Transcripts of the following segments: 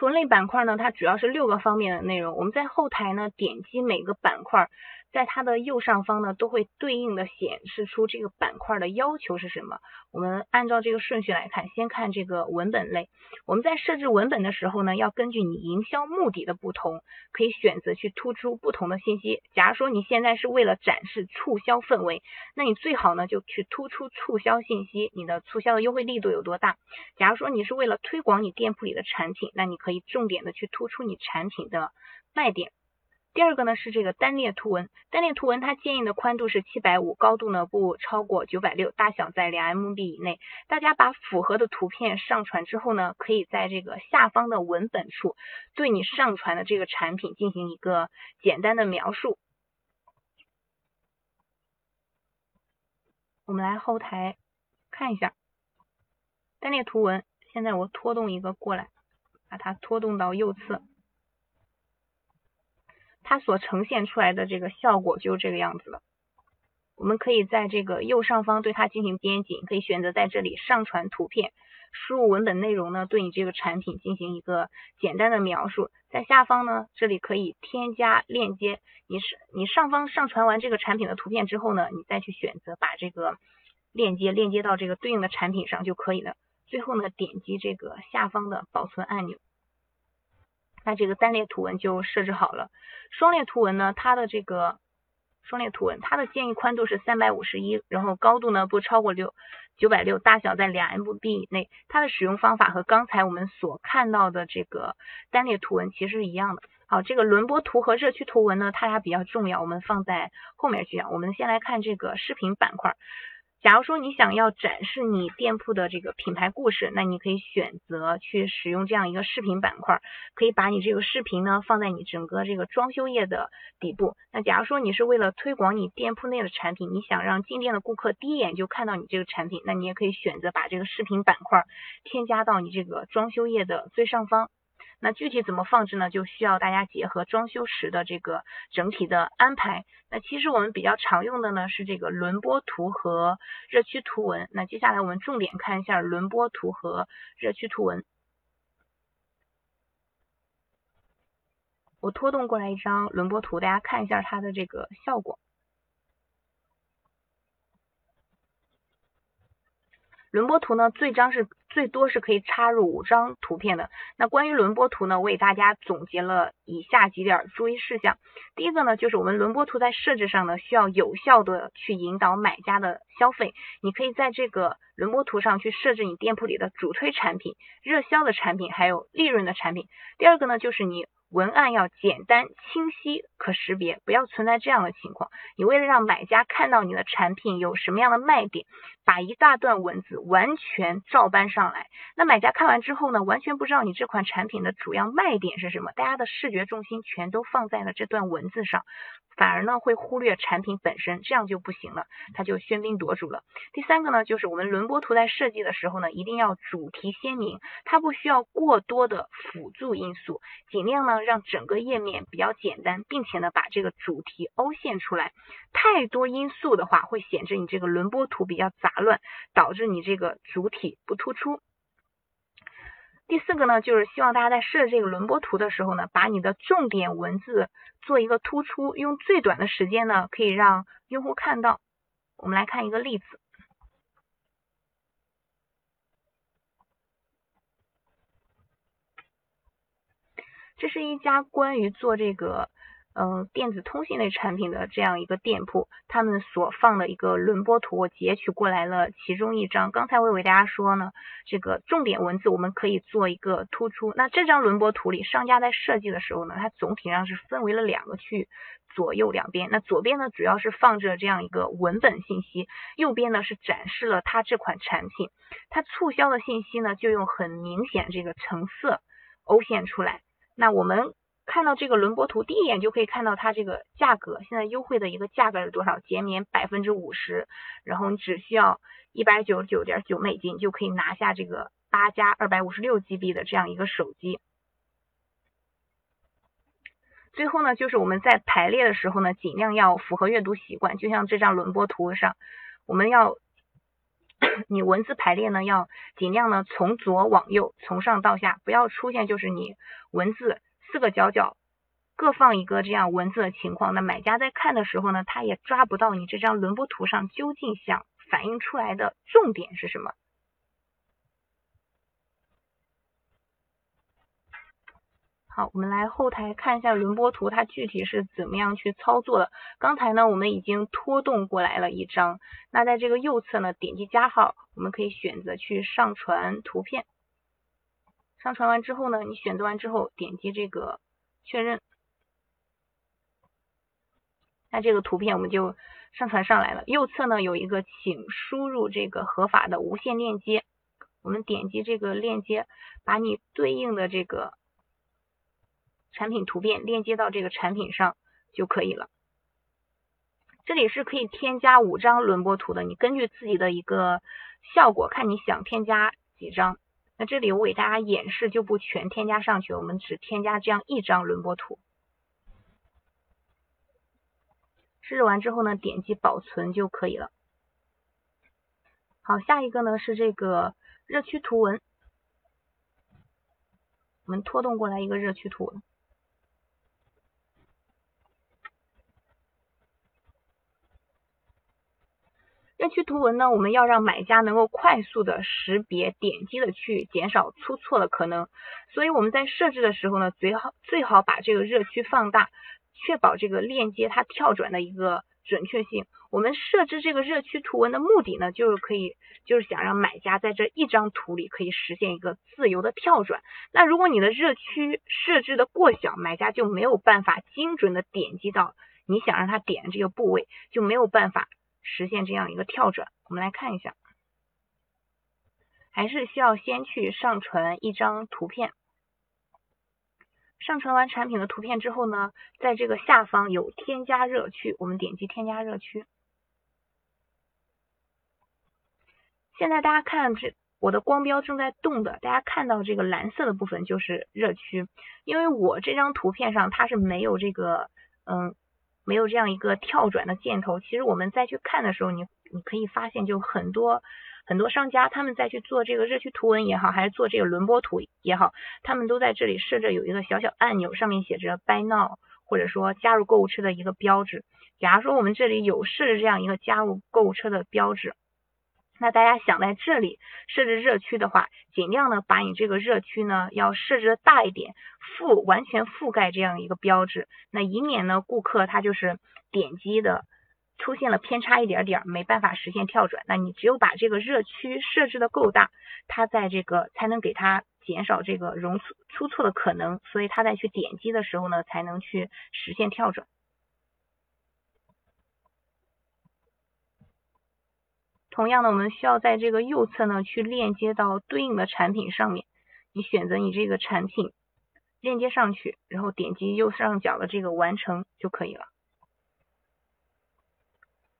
图文类板块呢，它主要是六个方面的内容。我们在后台呢，点击每个板块。在它的右上方呢，都会对应的显示出这个板块的要求是什么。我们按照这个顺序来看，先看这个文本类。我们在设置文本的时候呢，要根据你营销目的的不同，可以选择去突出不同的信息。假如说你现在是为了展示促销氛围，那你最好呢就去突出促销信息，你的促销的优惠力度有多大。假如说你是为了推广你店铺里的产品，那你可以重点的去突出你产品的卖点。第二个呢是这个单列图文，单列图文它建议的宽度是七百五，高度呢不超过九百六，大小在两 MB 以内。大家把符合的图片上传之后呢，可以在这个下方的文本处对你上传的这个产品进行一个简单的描述。我们来后台看一下单列图文，现在我拖动一个过来，把它拖动到右侧。它所呈现出来的这个效果就是这个样子的。我们可以在这个右上方对它进行编辑，可以选择在这里上传图片，输入文本内容呢，对你这个产品进行一个简单的描述。在下方呢，这里可以添加链接。你是你上方上传完这个产品的图片之后呢，你再去选择把这个链接链接到这个对应的产品上就可以了。最后呢，点击这个下方的保存按钮。那这个单列图文就设置好了，双列图文呢，它的这个双列图文，它的建议宽度是三百五十一，然后高度呢不超过六九百六，大小在两 MB 以内。它的使用方法和刚才我们所看到的这个单列图文其实是一样的。好，这个轮播图和热区图文呢，它俩比较重要，我们放在后面去讲。我们先来看这个视频板块。假如说你想要展示你店铺的这个品牌故事，那你可以选择去使用这样一个视频板块，可以把你这个视频呢放在你整个这个装修页的底部。那假如说你是为了推广你店铺内的产品，你想让进店的顾客第一眼就看到你这个产品，那你也可以选择把这个视频板块添加到你这个装修页的最上方。那具体怎么放置呢？就需要大家结合装修时的这个整体的安排。那其实我们比较常用的呢是这个轮播图和热区图文。那接下来我们重点看一下轮播图和热区图文。我拖动过来一张轮播图，大家看一下它的这个效果。轮播图呢，最张是最多是可以插入五张图片的。那关于轮播图呢，我给大家总结了以下几点注意事项。第一个呢，就是我们轮播图在设置上呢，需要有效的去引导买家的消费。你可以在这个轮播图上去设置你店铺里的主推产品、热销的产品，还有利润的产品。第二个呢，就是你。文案要简单、清晰、可识别，不要存在这样的情况。你为了让买家看到你的产品有什么样的卖点，把一大段文字完全照搬上来，那买家看完之后呢，完全不知道你这款产品的主要卖点是什么，大家的视觉重心全都放在了这段文字上。反而呢会忽略产品本身，这样就不行了，它就喧宾夺主了。第三个呢，就是我们轮播图在设计的时候呢，一定要主题鲜明，它不需要过多的辅助因素，尽量呢让整个页面比较简单，并且呢把这个主题凹陷出来。太多因素的话，会显示你这个轮播图比较杂乱，导致你这个主体不突出。第四个呢，就是希望大家在设这个轮播图的时候呢，把你的重点文字做一个突出，用最短的时间呢，可以让用户看到。我们来看一个例子，这是一家关于做这个。嗯，电子通信类产品的这样一个店铺，他们所放的一个轮播图，我截取过来了其中一张。刚才我给大家说呢，这个重点文字我们可以做一个突出。那这张轮播图里，商家在设计的时候呢，它总体上是分为了两个区域，左右两边。那左边呢，主要是放着这样一个文本信息，右边呢是展示了它这款产品。它促销的信息呢，就用很明显这个橙色凹陷出来。那我们。看到这个轮播图，第一眼就可以看到它这个价格，现在优惠的一个价格是多少？减免百分之五十，然后你只需要一百九十九点九美金就可以拿下这个八加二百五十六 GB 的这样一个手机。最后呢，就是我们在排列的时候呢，尽量要符合阅读习惯，就像这张轮播图上，我们要你文字排列呢要尽量呢从左往右，从上到下，不要出现就是你文字四个角角各放一个这样文字的情况。那买家在看的时候呢，他也抓不到你这张轮播图上究竟想反映出来的重点是什么。我们来后台看一下轮播图，它具体是怎么样去操作的。刚才呢，我们已经拖动过来了一张。那在这个右侧呢，点击加号，我们可以选择去上传图片。上传完之后呢，你选择完之后，点击这个确认，那这个图片我们就上传上来了。右侧呢有一个，请输入这个合法的无线链接。我们点击这个链接，把你对应的这个。产品图片链接到这个产品上就可以了。这里是可以添加五张轮播图的，你根据自己的一个效果，看你想添加几张。那这里我给大家演示，就不全添加上去，我们只添加这样一张轮播图。设置完之后呢，点击保存就可以了。好，下一个呢是这个热区图文，我们拖动过来一个热区图文。热区图文呢，我们要让买家能够快速的识别、点击的去减少出错的可能，所以我们在设置的时候呢，最好最好把这个热区放大，确保这个链接它跳转的一个准确性。我们设置这个热区图文的目的呢，就是可以就是想让买家在这一张图里可以实现一个自由的跳转。那如果你的热区设置的过小，买家就没有办法精准的点击到你想让他点的这个部位，就没有办法。实现这样一个跳转，我们来看一下，还是需要先去上传一张图片。上传完产品的图片之后呢，在这个下方有添加热区，我们点击添加热区。现在大家看这我的光标正在动的，大家看到这个蓝色的部分就是热区，因为我这张图片上它是没有这个嗯。没有这样一个跳转的箭头，其实我们再去看的时候，你你可以发现，就很多很多商家他们在去做这个热区图文也好，还是做这个轮播图也好，他们都在这里设置有一个小小按钮，上面写着 Buy Now，或者说加入购物车的一个标志。假如说我们这里有设置这样一个加入购物车的标志。那大家想在这里设置热区的话，尽量呢把你这个热区呢要设置的大一点，覆完全覆盖这样一个标志，那以免呢顾客他就是点击的出现了偏差一点点，没办法实现跳转。那你只有把这个热区设置的够大，它在这个才能给它减少这个容出错的可能，所以他在去点击的时候呢才能去实现跳转。同样的，我们需要在这个右侧呢去链接到对应的产品上面。你选择你这个产品链接上去，然后点击右上角的这个完成就可以了。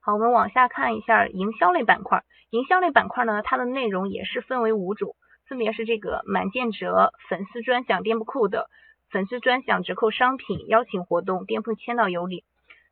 好，我们往下看一下营销类板块。营销类板块呢，它的内容也是分为五种，分别是这个满减折、粉丝专享店铺库的粉丝专享折扣商品、邀请活动、店铺签到有礼。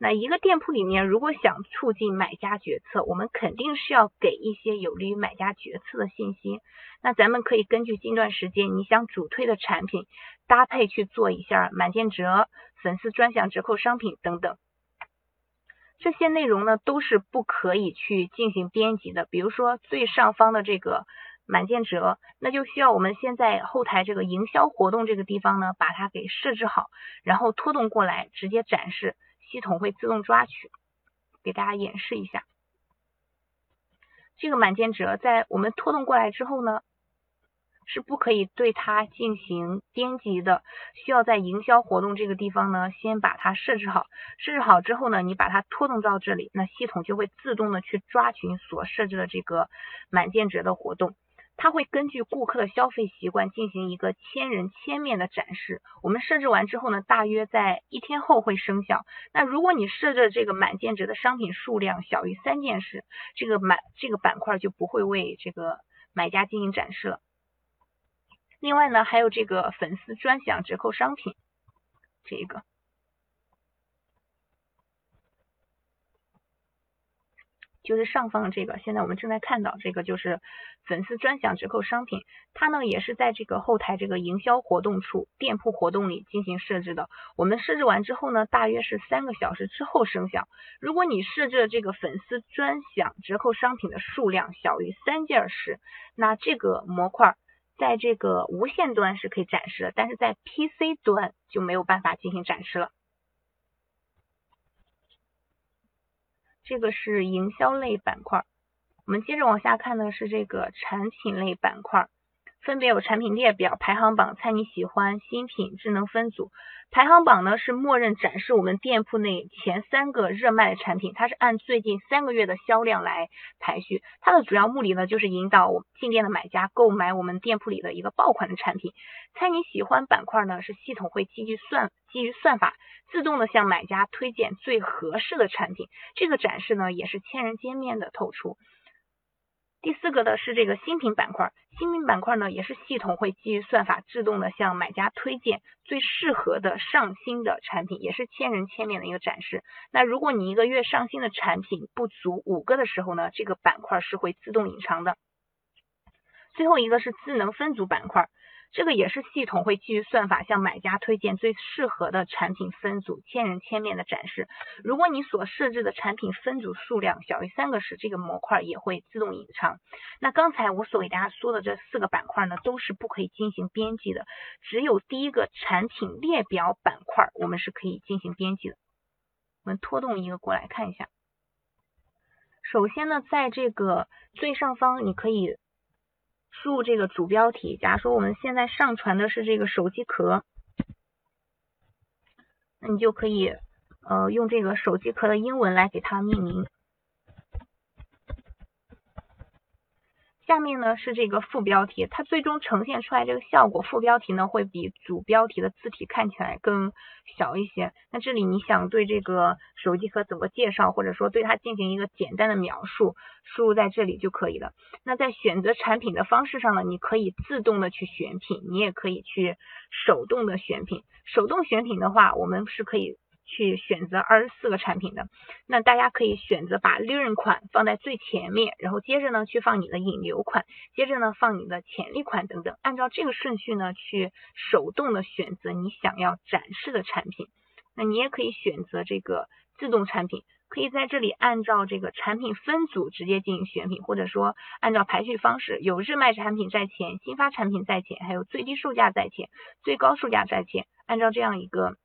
那一个店铺里面，如果想促进买家决策，我们肯定是要给一些有利于买家决策的信息。那咱们可以根据近段时间你想主推的产品，搭配去做一下满减折、粉丝专享折扣商品等等。这些内容呢，都是不可以去进行编辑的。比如说最上方的这个满减折，那就需要我们先在后台这个营销活动这个地方呢，把它给设置好，然后拖动过来直接展示。系统会自动抓取，给大家演示一下。这个满减折在我们拖动过来之后呢，是不可以对它进行编辑的，需要在营销活动这个地方呢，先把它设置好。设置好之后呢，你把它拖动到这里，那系统就会自动的去抓取所设置的这个满减折的活动。它会根据顾客的消费习惯进行一个千人千面的展示。我们设置完之后呢，大约在一天后会生效。那如果你设置这个满减值的商品数量小于三件事，这个满这个板块就不会为这个买家进行展示了。另外呢，还有这个粉丝专享折扣商品，这个。就是上方这个，现在我们正在看到这个就是粉丝专享折扣商品，它呢也是在这个后台这个营销活动处店铺活动里进行设置的。我们设置完之后呢，大约是三个小时之后生效。如果你设置的这个粉丝专享折扣商品的数量小于三件时，那这个模块在这个无线端是可以展示的，但是在 PC 端就没有办法进行展示了。这个是营销类板块，我们接着往下看的是这个产品类板块，分别有产品列表、排行榜、猜你喜欢、新品、智能分组。排行榜呢是默认展示我们店铺内前三个热卖的产品，它是按最近三个月的销量来排序。它的主要目的呢就是引导进店的买家购买我们店铺里的一个爆款的产品。猜你喜欢板块呢是系统会基于算基于算法自动的向买家推荐最合适的产品。这个展示呢也是千人千面的透出。第四个呢是这个新品板块，新品板块呢也是系统会基于算法自动的向买家推荐最适合的上新的产品，也是千人千面的一个展示。那如果你一个月上新的产品不足五个的时候呢，这个板块是会自动隐藏的。最后一个是智能分组板块。这个也是系统会基于算法向买家推荐最适合的产品分组，千人千面的展示。如果你所设置的产品分组数量小于三个时，这个模块也会自动隐藏。那刚才我所给大家说的这四个板块呢，都是不可以进行编辑的，只有第一个产品列表板块我们是可以进行编辑的。我们拖动一个过来看一下。首先呢，在这个最上方你可以。输入这个主标题，假如说我们现在上传的是这个手机壳，那你就可以呃用这个手机壳的英文来给它命名。下面呢是这个副标题，它最终呈现出来这个效果，副标题呢会比主标题的字体看起来更小一些。那这里你想对这个手机壳怎么介绍，或者说对它进行一个简单的描述，输入在这里就可以了。那在选择产品的方式上呢，你可以自动的去选品，你也可以去手动的选品。手动选品的话，我们是可以。去选择二十四个产品的，那大家可以选择把利润款放在最前面，然后接着呢去放你的引流款，接着呢放你的潜力款等等，按照这个顺序呢去手动的选择你想要展示的产品。那你也可以选择这个自动产品，可以在这里按照这个产品分组直接进行选品，或者说按照排序方式，有热卖产品在前，新发产品在前，还有最低售价在前，最高售价在前，按照这样一个。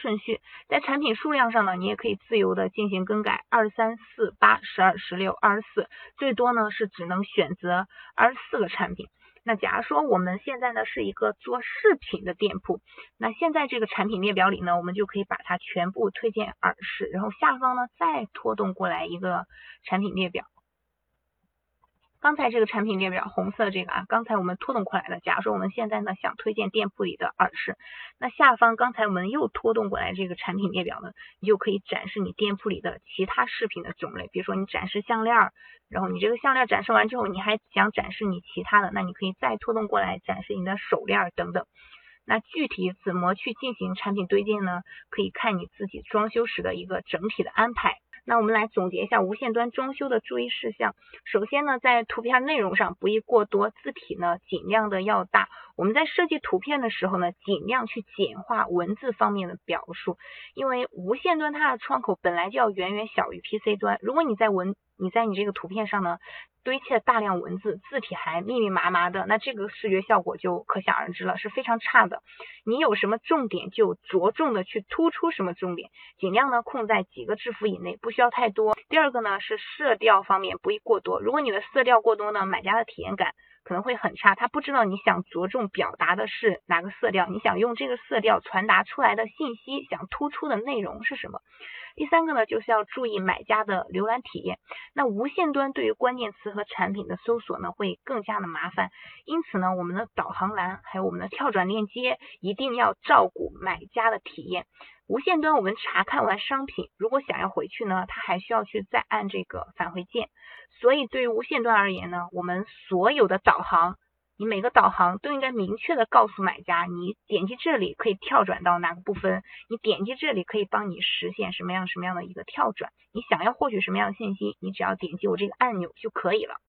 顺序在产品数量上呢，你也可以自由的进行更改，二三四八十二十六二十四，最多呢是只能选择二十四个产品。那假如说我们现在呢是一个做饰品的店铺，那现在这个产品列表里呢，我们就可以把它全部推荐耳饰，然后下方呢再拖动过来一个产品列表。刚才这个产品列表红色这个啊，刚才我们拖动过来的。假如说我们现在呢想推荐店铺里的耳饰，那下方刚才我们又拖动过来这个产品列表呢，你就可以展示你店铺里的其他饰品的种类。比如说你展示项链，然后你这个项链展示完之后，你还想展示你其他的，那你可以再拖动过来展示你的手链等等。那具体怎么去进行产品推荐呢？可以看你自己装修时的一个整体的安排。那我们来总结一下无线端装修的注意事项。首先呢，在图片内容上不宜过多，字体呢尽量的要大。我们在设计图片的时候呢，尽量去简化文字方面的表述，因为无线端它的窗口本来就要远远小于 PC 端。如果你在文你在你这个图片上呢，堆砌大量文字，字体还密密麻麻的，那这个视觉效果就可想而知了，是非常差的。你有什么重点就着重的去突出什么重点，尽量呢控在几个字符以内，不需要太多。第二个呢是色调方面不宜过多，如果你的色调过多呢，买家的体验感可能会很差，他不知道你想着重表达的是哪个色调，你想用这个色调传达出来的信息，想突出的内容是什么。第三个呢，就是要注意买家的浏览体验。那无线端对于关键词和产品的搜索呢，会更加的麻烦。因此呢，我们的导航栏还有我们的跳转链接，一定要照顾买家的体验。无线端我们查看完商品，如果想要回去呢，他还需要去再按这个返回键。所以对于无线端而言呢，我们所有的导航你每个导航都应该明确的告诉买家，你点击这里可以跳转到哪个部分，你点击这里可以帮你实现什么样什么样的一个跳转，你想要获取什么样的信息，你只要点击我这个按钮就可以了。